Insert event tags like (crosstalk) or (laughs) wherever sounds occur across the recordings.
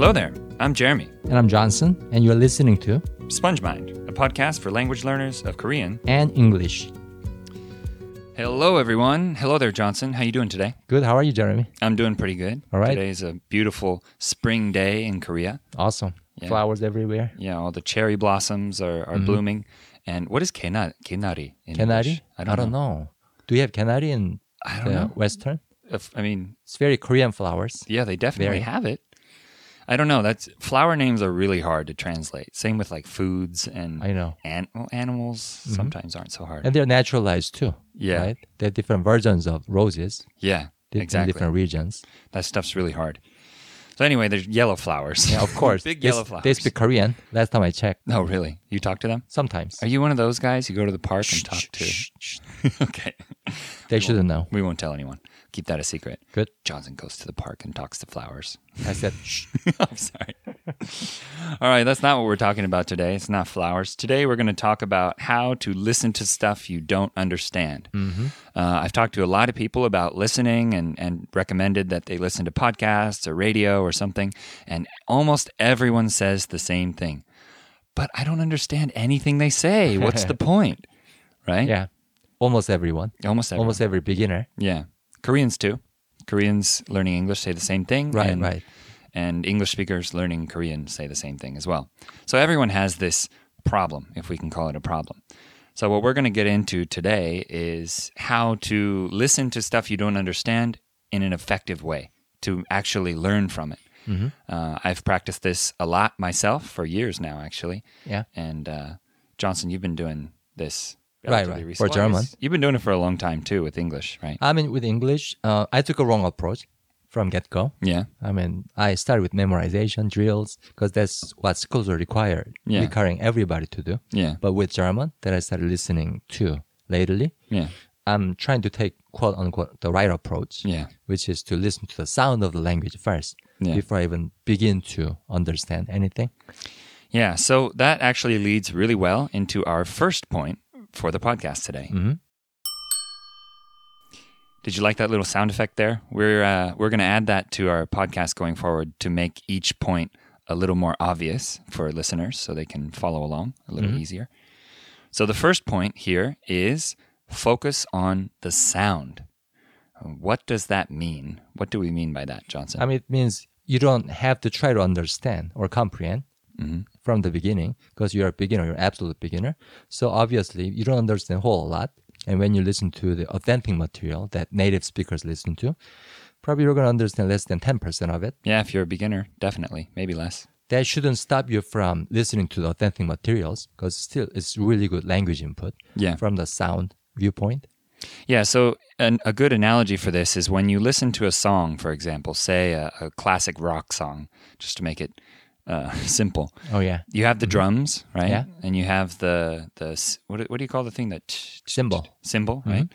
Hello there. I'm Jeremy. And I'm Johnson, and you're listening to Sponge Mind, a podcast for language learners of Korean. and English. Hello, everyone. Hello there, Johnson. How you doing today? Good. How are you, Jeremy? I'm doing pretty good. All right. Today's a beautiful spring day in Korea. Awesome. Yeah. Flowers everywhere. Yeah, all the cherry blossoms are, are mm-hmm. blooming. And what is kena, kenari in? English? I don't, know. Do we have canary in I don't know. Western? If, I mean, It's very Korean flowers. yeah, they definitely Very. have it. I don't know. That's flower names are really hard to translate. Same with like foods and I know. an, well, animals mm-hmm. sometimes aren't so hard. And they're naturalized too. Yeah. Right? They're different versions of roses yeah, exactly. different regions. That stuff's really hard. So anyway, there's yellow flowers. Yeah, of (laughs) course. Big yellow s- flowers. They speak Korean. Last time I checked. No, really. You talk to them? Sometimes. Are you one of those guys? You go to the park and talk to. (laughs) okay. They shouldn't know. We won't tell anyone. Keep that a secret. Good. Johnson goes to the park and talks to flowers. I said, (laughs) Shh. I'm sorry. All right, that's not what we're talking about today. It's not flowers. Today, we're going to talk about how to listen to stuff you don't understand. Uh, I've talked to a lot of people about listening and, and recommended that they listen to podcasts or radio or something, and almost everyone says the same thing. But I don't understand anything they say. What's the (laughs) point? Right? yeah. Almost everyone. Almost everyone. Almost every beginner. Yeah. Koreans too. Koreans learning English say the same thing. Right, and, right. And English speakers learning Korean say the same thing as well. So everyone has this problem, if we can call it a problem. So what we're going to get into today is how to listen to stuff you don't understand in an effective way to actually learn from it. Mm-hmm. Uh, I've practiced this a lot myself for years now, actually. Yeah. And uh, Johnson, you've been doing this Right, right. recently. For German. You've been doing it for a long time too with English, right? I mean, with English, uh, I took a wrong approach from get go. Yeah. I mean, I started with memorization drills because that's what schools are required, Yeah. requiring everybody to do. Yeah. But with German, that I started listening to lately, Yeah. I'm trying to take quote unquote the right approach, Yeah. which is to listen to the sound of the language first Yeah. before I even begin to understand anything. Yeah. So that actually leads really well into our first point for the podcast today. Mhm. Did you like that little sound effect there? We're uh, we're going to add that to our podcast going forward to make each point a little more obvious for listeners, so they can follow along a little easier. So the first point here is focus on the sound. What does that mean? What do we mean by that, Johnson? I mean, it means you don't have to try to understand or comprehend Mm-hmm. From the beginning because you're a beginner, you're an absolute beginner. So obviously, you don't understand a whole lot. And when you listen to the authentic material that native speakers listen to, probably you're going to understand less than 10% of it. yeah, if you're a beginner, definitely, maybe less. That shouldn't stop you from listening to the authentic materials because still it's really good language input Yeah. from the sound viewpoint. Yeah, so an, a good analogy for this is when you listen to a song, for example, say a, a classic rock song, just to make it uh, (laughs) simple. Oh, yeah. You have the mm-hmm. drums, right? Yeah. And you have the the what do- what do you call the thing that tch- Cymbal. cymbal, mm-hmm. right?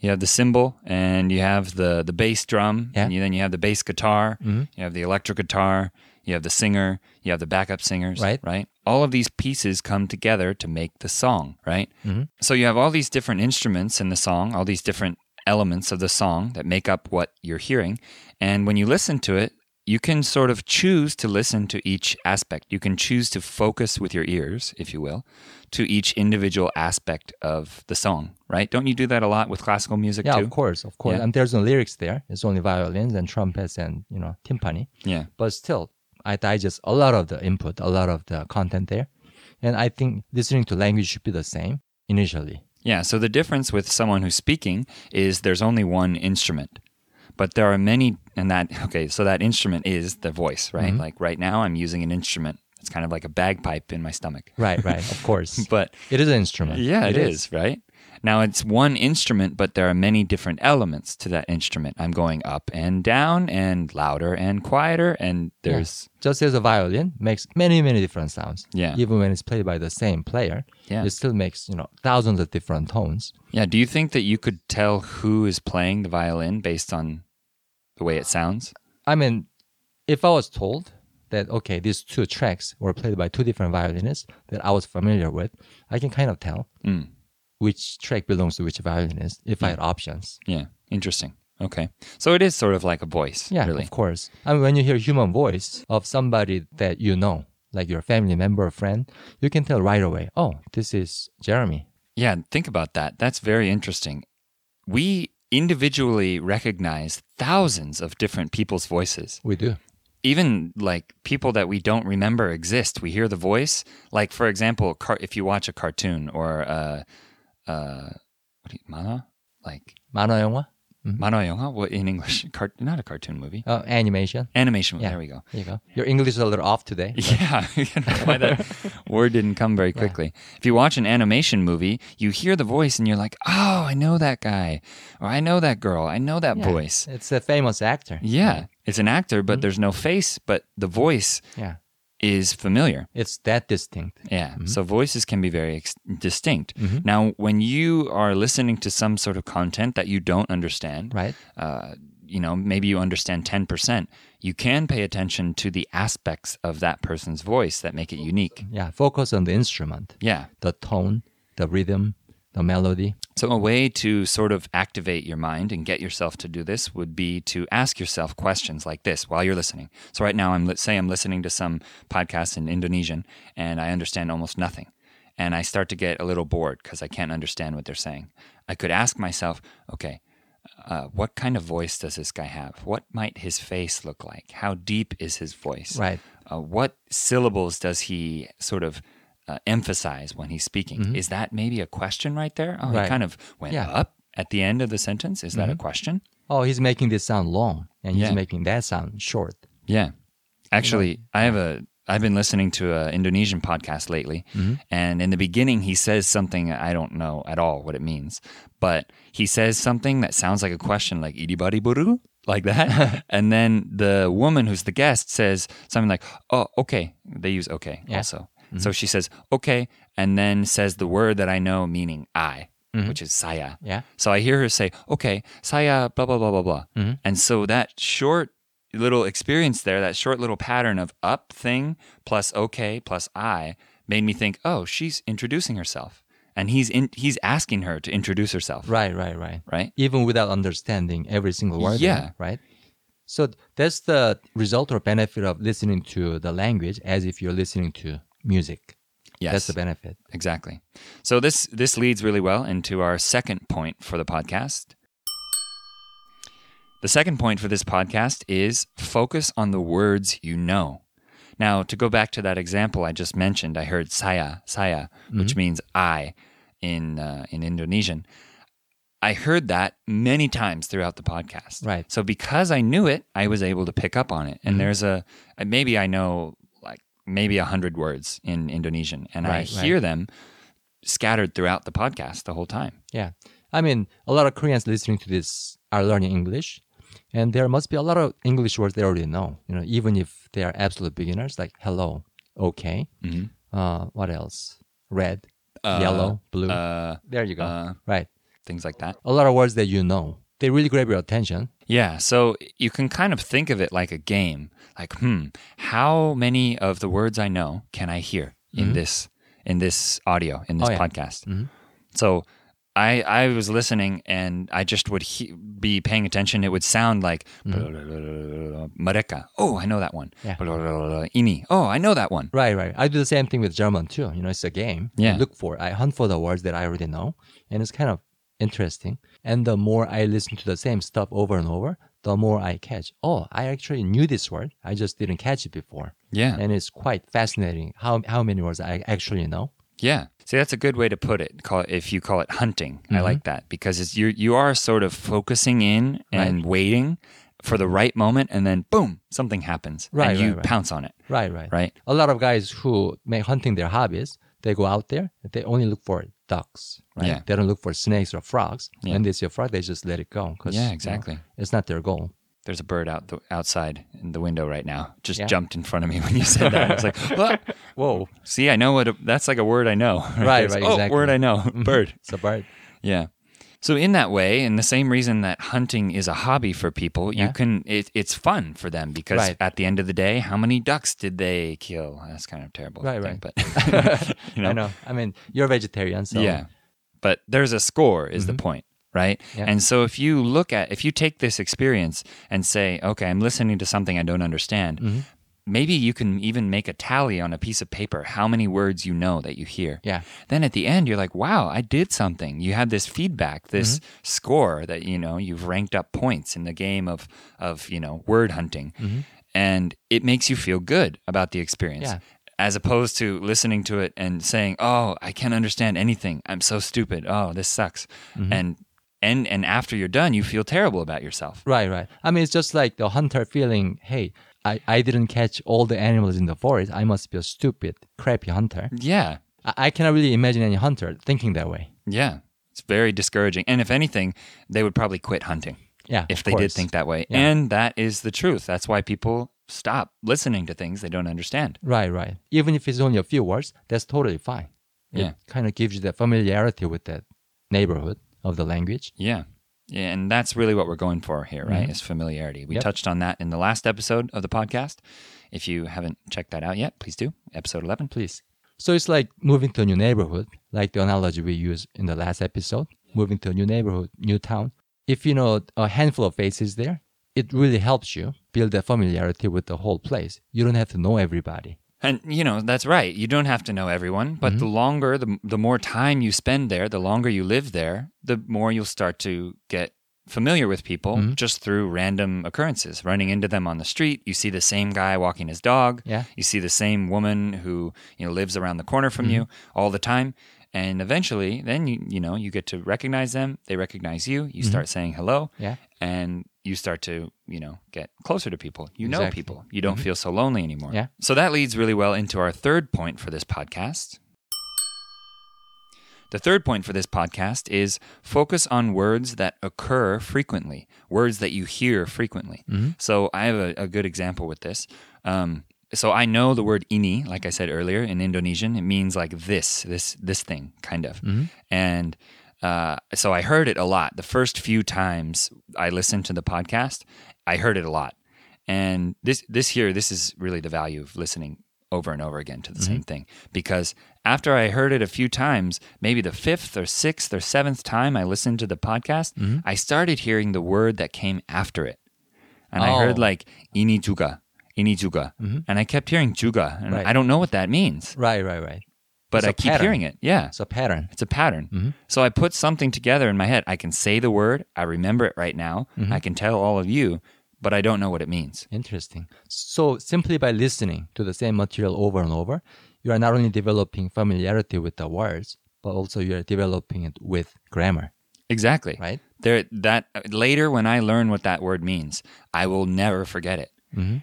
You have the cymbal, and you have the the bass drum, Yeah. and you, then you have the bass guitar. Mm-hmm. You have the electric guitar. You have the singer. You have the backup singers, Right. Right. All of these pieces come together to make the song, right? So you have all these different instruments in the song, all these different elements of the song that make up what you're hearing. And when you listen to it, you can sort of choose to listen to each aspect. You can choose to focus with your ears, if you will, to each individual aspect of the song, right? Don't you do that a lot with classical music Yeah, too? of course, of course. Yeah. And there's no lyrics there. It's only violins and trumpets and, you know, timpani. Yeah. but still i digest a lot of the input a lot of the content there and i think listening to language should be the same initially Yeah, so the difference with someone who's speaking is there's only one instrument. But there are many and that (laughs) okay, so that instrument is the voice, right? Mm-hmm. Like right now I'm using an instrument. It's kind of like a bagpipe in my stomach. right right (laughs) of course But it is an instrument Yeah, it is. right? Now it's one instrument, but there are many different elements to that instrument. I'm going up and down and louder and quieter, and there's just as a violin makes many many different sounds Yeah. even when it's played by the same player Yeah. it still makes you know thousands of different tones yeah. Do you think that you could tell who is playing the violin based on the way it sounds? i mean if i was told that okay these two tracks were played by two different violinists that i was familiar with i can kind of tell Mm. which track belongs to which violinist if i had options Yeah, interesting. Okay. So it is sort of like a voice, Yeah, really. of course. I mean, when you hear human voice of somebody that you know, like your family member or friend, you can tell right away, oh, this is Jeremy. Yeah, think about that. That's very interesting. We individually recognize thousands of different people's voices. We do. Even like people that we don't remember exist. We hear the voice. Like for example, car- if you watch a cartoon or uh, uh, what do you, manhwa, like 만화 영화? 화, what in English? (laughs) Car- not a cartoon movie, Uh, animation. animation. movie. Yeah. There we go. There you go. Your English is a little off today. (laughs) Yeah, (laughs) I know why that word didn't come very quickly. If you watch an animation movie, you hear the voice and you're like, "Oh, I know that guy," or "I know that girl," "I know that Yeah. voice." It's a famous actor. Yeah, it's an actor, but there's no face, but the voice Yeah. Is familiar. It's that distinct. Yeah, so voices can be very ex- distinct. Now, when you are listening to some sort of content that you don't understand, Right? uh, you know, maybe you understand 10%, you can pay attention to the aspects of that person's voice that make it unique. Yeah. Focus on the instrument, Yeah. the tone, the rhythm, the melody. So, a way to sort of activate your mind and get yourself to do this would be to ask yourself questions like this while you're listening. So, right now, I'm let's say I'm listening to some podcast in Indonesian and I understand almost nothing. And I start to get a little bored because I can't understand what they're saying. I could ask myself, okay, uh, what kind of voice does this guy have? What might his face look like? How deep is his voice? Right. Uh, what syllables does he sort of uh, emphasize when he's speaking? Is that maybe a question right there? Oh, he Mm-hmm. Kind of went Yeah. Mm-hmm. up at the end of the sentence. Is that a question? Oh, he's making this sound long and he's Yeah. making that sound short. Yeah. Actually, I have a. I've been listening to an Indonesian podcast lately, Mm-hmm. and in the beginning, he says something I don't know at all what it means, but he says something that sounds like a question, like "idibadi buru," like that, (laughs) and then the woman who's the guest says something like, "Oh, okay." They use "okay" Yeah. also, so she says "okay," and then says the word that I know, meaning "I," Mm-hmm. which is "saya." Yeah. So I hear her say, okay, saya, blah, blah, blah, blah, blah. Mm-hmm. And so that short little experience there, that short little pattern of up thing plus okay plus I made me think, oh, she's introducing herself. And he's in, he's asking her to introduce herself. Right, right, right. Right? Even without understanding every single word. Yeah. Right. So that's the result or benefit of listening to the language as if you're listening to music. Yes. That's the benefit. Exactly. So this this leads really well into our second point for the podcast. The second point for this podcast is focus on the words you know. Now, to go back to that example I just mentioned, I heard saya, saya, which means I in uh, in Indonesian. I heard that many times throughout the podcast. Right. So because I knew it, I was able to pick up on it. And there's a maybe I know maybe a hundred words in Indonesian, and I Right, right. hear them scattered throughout the podcast the whole time. Yeah. I mean, a lot of Koreans listening to this are learning English. And there must be a lot of English words they already know, you know, even if they are absolute beginners, like hello, okay. Mhm. Uh, what else? Red, Uh, yellow, blue. Uh, there you go. uh, right. things like that. A lot of words that you know. They really grab your attention. Yeah, so you can kind of think of it like a game. Like, hmm, how many of the words I know can I hear in this in this audio in this Mm-hmm. Oh, yeah. podcast? So I I was listening and I just would he- be paying attention. It would sound like mereka. Oh, I know that one. Yeah. Ini. Oh, I know that one. Right, right. I do the same thing with German too. You know, it's a game. Yeah. I look for, I hunt for the words that I already know, and it's kind of interesting. And the more I listen to the same stuff over and over, the more I catch. Oh, I actually knew this word. I just didn't catch it before. Yeah. And it's quite fascinating how how many words I actually know. Yeah. See, that's a good way to put it. Call it if you call it hunting. Mm-hmm. I like that because it's you you are sort of focusing in and waiting for the right moment, and then boom, something happens, Right, and you right, right. pounce on it. Right, right. Right. A lot of guys who make hunting their hobbies, they go out there, they only look for ducks, right? Yeah. They don't look for snakes or frogs. Yeah. When they see a frog, they just let it go. Cause, Yeah, you know, exactly. it's not their goal. There's a bird out the, outside in the window right now. Just Yeah. jumped in front of me (laughs) when you said that. I was like, what? Whoa. See, I know what a, that's like a word I know. (laughs) Right, There's, right, Oh, exactly. word I know. (laughs) Bird. It's a bird. Yeah. So in that way, in the same reason that hunting is a hobby for people, you Yeah. can it, it's fun for them because Right. at the end of the day, how many ducks did they kill? That's kind of terrible. Right, thing, right. But (laughs) (laughs) you know, I know. I mean, you're a vegetarian, so yeah. But there's a score is the point, right? Yeah. And so if you look at, if you take this experience and say, okay, I'm listening to something I don't understand, Mm-hmm. Maybe you can even make a tally on a piece of paper how many words you know that you hear. Yeah. Then at the end, you're like, wow, I did something. You have this feedback, this Mm-hmm. score that, you know, you've ranked up points in the game of, of you know, word hunting. Mm-hmm. And it makes you feel good about the experience. Yeah. As opposed to listening to it and saying, "Oh, I can't understand anything. I'm so stupid. Oh, this sucks." Mm-hmm. And and and after you're done, you feel terrible about yourself. Right, right. I mean, it's just like the hunter feeling, hey, I, I didn't catch all the animals in the forest. I must be a stupid, crappy hunter. Yeah, I, I cannot really imagine any hunter thinking that way. yeah. It's very discouraging. And if anything, they would probably quit hunting. Yeah. if they did think that way. Yeah. And that is the truth. That's why people stop listening to things they don't understand. Right, right. Even if it's only a few words, that's totally fine. It Yeah. kind of gives you that familiarity with that neighborhood of the language. Yeah. Yeah, and that's really what we're going for here, right? Mm-hmm. Is familiarity. We Yep. touched on that in the last episode of the podcast. If you haven't checked that out yet, please do. Episode 11. Please. So it's like moving to a new neighborhood, like the analogy we used in the last episode, moving to a new neighborhood, new town. If you know a handful of faces there, it really helps you build that familiarity with the whole place. You don't have to know everybody. And you know, that's right. You don't have to know everyone, but Mm-hmm. the longer the the more time you spend there, the longer you live there, the more you'll start to get familiar with people Mm-hmm. just through random occurrences. Running into them on the street, you see the same guy walking his dog. Yeah. You see the same woman who, you know, lives around the corner from you Mm-hmm. all the time. And eventually, then you you know, you get to recognize them, they recognize you, you start saying hello, Mm-hmm. Yeah. and you start to, you know, get closer to people. You know people. You don't feel so lonely anymore. Yeah. So that leads really well into our third point for this podcast. The third point for this podcast is focus on words that occur frequently, words that you hear frequently. So I have a, a good example with this. Um, so I know the word ini, like I said earlier, in Indonesian, it means like this, this, this thing, kind of. Mm-hmm. And uh, so I heard it a lot. The first few times I listened to the podcast, I heard it a lot. And this this here, this is really the value of listening over and over again to the same mm-hmm. thing. Because after I heard it a few times, maybe the fifth or sixth or seventh time I listened to the podcast, mm-hmm. I started hearing the word that came after it. And I heard Oh. like ini juga, juga. And I kept hearing juga. And Right. I don't know what that means, Right, right, right. but It's I keep pattern. hearing it. Yeah. It's a pattern. It's a pattern. Mm-hmm. So I put something together in my head. I can say the word, I remember it right now, mm-hmm. I can tell all of you, but I don't know what it means. Interesting. So simply by listening to the same material over and over, you are not only developing familiarity with the words, but also you are developing it with grammar, Exactly. right? There that later when I learn what that word means, I will never forget it.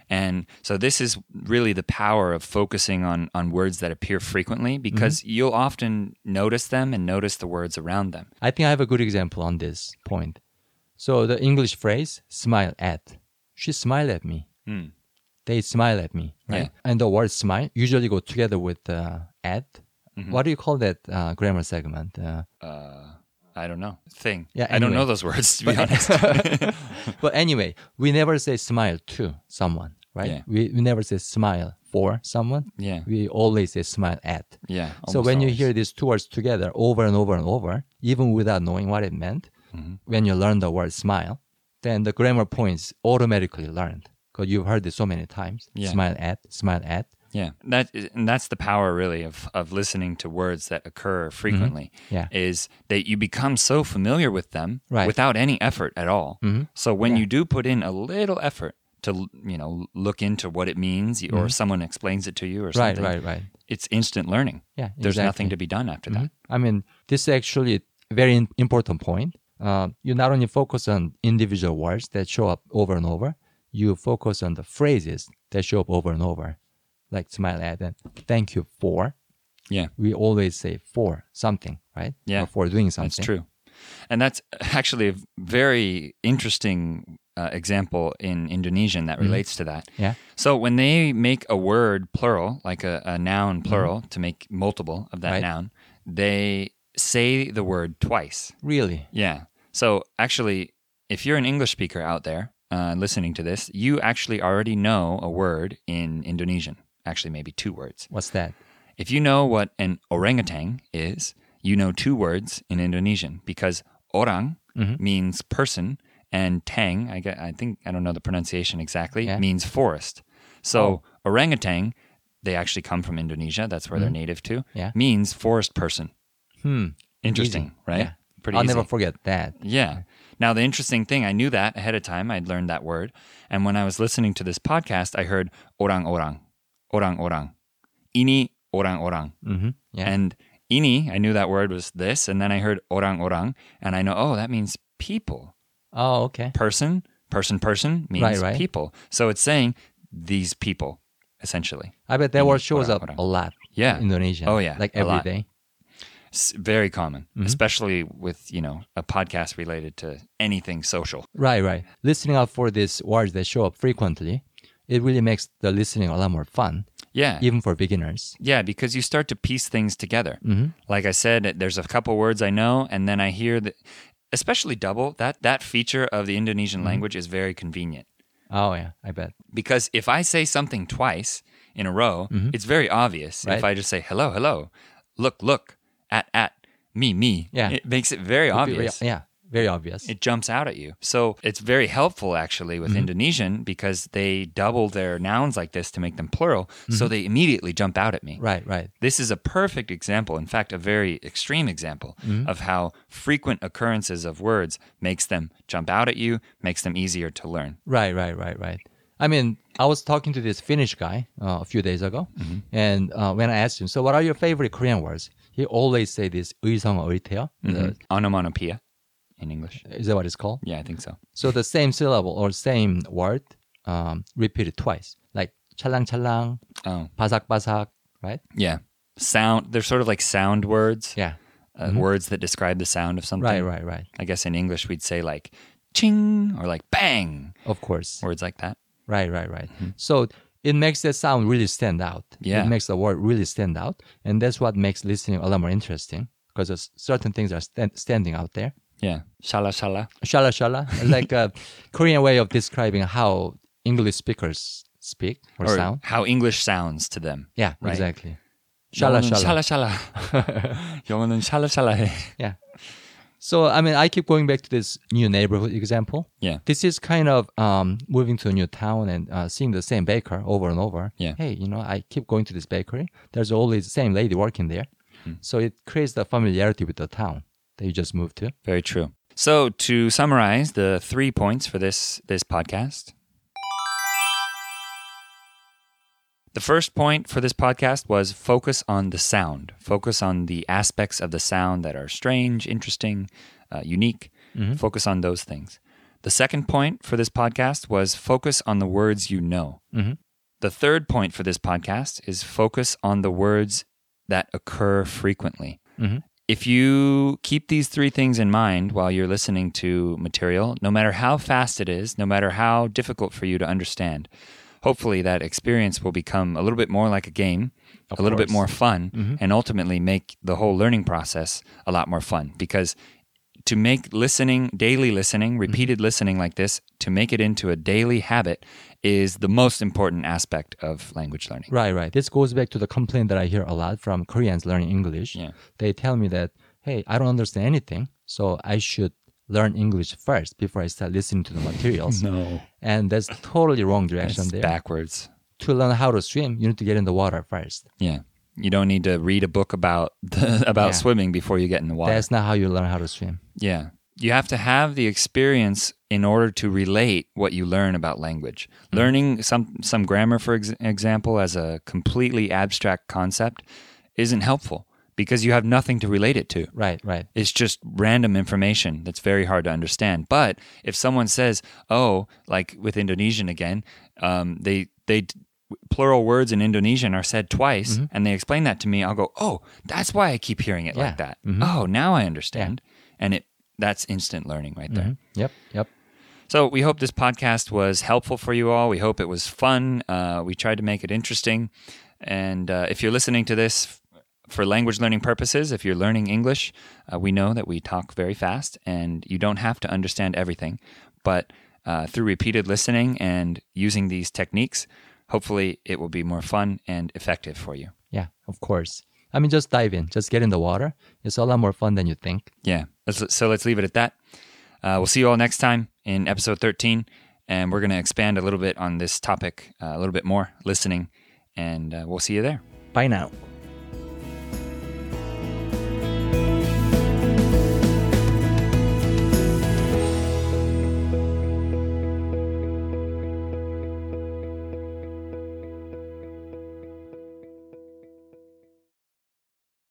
And so this is really the power of focusing on on words that appear frequently because you'll often notice them and notice the words around them. I think I have a good example on this point. So the English phrase smile at. She smiled at me. Hmm. They smile at me. Right? Yeah. And the word smile usually go together with uh, at. Mm-hmm. What do you call that uh, grammar segment? Uh, Uh, I don't know. Thing. Yeah, I don't know those words to be honest. (laughs) but anyway, we never say smile to someone, right? Yeah. We, we never say smile for someone. Yeah. We always say smile at. yeah. so when you hear these two words together over and over and over, even without knowing what it meant, Mm-hmm. when you learn the word smile, then the grammar points automatically learned because you've heard it so many times. Yeah. Smile at, smile at. Yeah, that is- and that's the power really of of listening to words that occur frequently. Mm-hmm. Yeah. is that you become so familiar with them Right. without any effort at all. Mhm. So when Yeah. you do put in a little effort to you know look into what it means, or someone explains it to you, or Mm-hmm. Right, something, right, right. it's instant learning. Yeah, There's nothing to be done after that. I mean, this is actually a very important point. Uh, you not only focus on individual words that show up over and over, you focus on the phrases that show up over and over, like smile at and thank you for. Yeah, We always say for something, right? Yeah, Or for doing something. that's true, and that's actually a very interesting uh, example in Indonesian that relates to that. Yeah. So when they make a word plural, like a, a noun plural, to make multiple of that Mm-hmm. Right. noun, they say the word twice. Really? Yeah. So actually, if you're an English speaker out there uh, listening to this, you actually already know a word in Indonesian. Actually, maybe two words. What's that? If you know what an orangutan is, you know two words in Indonesian because orang means person, and tang, I get, I think I don't know the pronunciation exactly, Yeah. means forest. So orangutan, they actually come from Indonesia. That's where they're native to. Yeah. means forest person. Hmm. Interesting, Easy. right? Yeah. Pretty I'll easy. never forget that. Yeah. Now, the interesting thing, I knew that ahead of time. I'd learned that word. And when I was listening to this podcast, I heard orang orang, orang orang, ini orang orang. Mm-hmm. Yeah. And ini, I knew that word was this. And then I heard orang orang, and I know, oh, that means people. oh, okay. Person, person, person means Right, right. people. So it's saying these people, essentially. I bet that word shows orang up orang. a lot. Yeah. in Indonesian. Oh, yeah, Like every day. every lot. day. S- very common, Mm-hmm. especially with, you know, a podcast related to anything social. Right, right. Listening out for these words that show up frequently, it really makes the listening a lot more fun, Yeah. even for beginners. Yeah, because you start to piece things together. Mm-hmm. Like I said, there's a couple words I know, and then I hear that, especially double, that, that feature of the Indonesian Mm-hmm. language is very convenient. Oh yeah, I bet. Because if I say something twice in a row, it's very obvious. Right? If Mm-hmm. I just say hello, hello, look, look, at, at, me, me, Yeah. it makes it very Very- obvious. yeah, very obvious. It jumps out at you. So it's very helpful actually with Mm-hmm. Indonesian because they double their nouns like this to make them plural. So they immediately jump out at me. Mm-hmm. right, right. This is a perfect example, in fact, a very extreme example Mm-hmm. of how frequent occurrences of words makes them jump out at you, makes them easier to learn. Right, right, right, right. I mean, I was talking to this Finnish guy uh, a few days ago, Mm-hmm. and uh, when I asked him, "So, what are your favorite Korean words?" He always say this "의성 의태어." Mhm. Onomatopoeia in English. Is that what it's called? Yeah, I think so. So the same syllable or same word um, repeated twice, like chalang chalang, oh. bazak, right? Yeah, sound. They're sort of like sound words. Yeah, uh, mm-hmm. words that describe the sound of something. Right, right, right. I guess in English we'd say like ching or like bang. Of course, words like that. Right, right, right. Mm-hmm. So it makes that sound really stand out. Yeah, it makes the word really stand out, and that's what makes listening a lot more interesting because certain things are stand- standing out there. Yeah. Shala shala. Shala shala, like a Korean way of describing how English speakers speak or, Or sound. how English sounds to them. Yeah, right. exactly. Shala 영어는 shala. 샬라 샬라. (laughs) 영어는 샬라 샬라해. Yeah. So I mean, I keep going back to this new neighborhood example. Yeah. This is kind of um, moving to a new town and uh, seeing the same baker over and over. Yeah. Hey, you know, I keep going to this bakery. There's always the same lady working there. Hmm. So it creates the familiarity with the town that you just moved to. Very true. So to summarize the three points for this this podcast. The first point for this podcast was focus on the sound. Focus on the aspects of the sound that are strange, interesting, uh, unique. Focus on those things. The second point for this podcast was focus on the words you know. Mhm. The third point for this podcast is focus on the words that occur frequently. Mhm. If you keep these three things in mind while you're listening to material, no matter how fast it is, no matter how difficult for you to understand, hopefully that experience will become a little bit more like a game, Of a little bit more fun, mm-hmm. and ultimately make the whole learning process a lot more fun. Because to make listening, daily listening, mm-hmm. repeated listening like this, to make it into a daily habit is the most important aspect of language learning. Right, right. This goes back to the complaint that I hear a lot from Koreans learning English. Yeah. They tell me that, hey, I don't understand anything, so I should learn English first before I start listening to the materials. (laughs) No. And that's totally wrong direction It's there. backwards. To learn how to swim, you need to get in the water first. Yeah. You don't need to read a book about (laughs) the, about Yeah. swimming before you get in the water. That's not how you learn how to swim. Yeah. You have to have the experience in order to relate what you learn about language. Learning some some grammar for ex- example as a completely abstract concept isn't helpful because you have nothing to relate it to. Right, right. It's just random information that's very hard to understand. But if someone says, "Oh, like with Indonesian again, um, they they plural words in Indonesian are said twice," and they explain that to me, I'll go, "Oh, that's why I keep hearing it like Yeah. that. Oh, now I understand." And it that's instant learning right there. Yep, yep. So we hope this podcast was helpful for you all. We hope it was fun. Uh, we tried to make it interesting. And uh, if you're listening to this for language learning purposes, if you're learning English, uh, we know that we talk very fast and you don't have to understand everything. But uh, through repeated listening and using these techniques, hopefully it will be more fun and effective for you. Yeah, of course. I mean, just dive in, just get in the water. It's a lot more fun than you think. Yeah. Let's, so let's leave it at that. Uh, we'll see you all next time in episode 13. And we're going to expand a little bit on this topic, uh, a little bit more listening. And uh, we'll see you there. Bye now.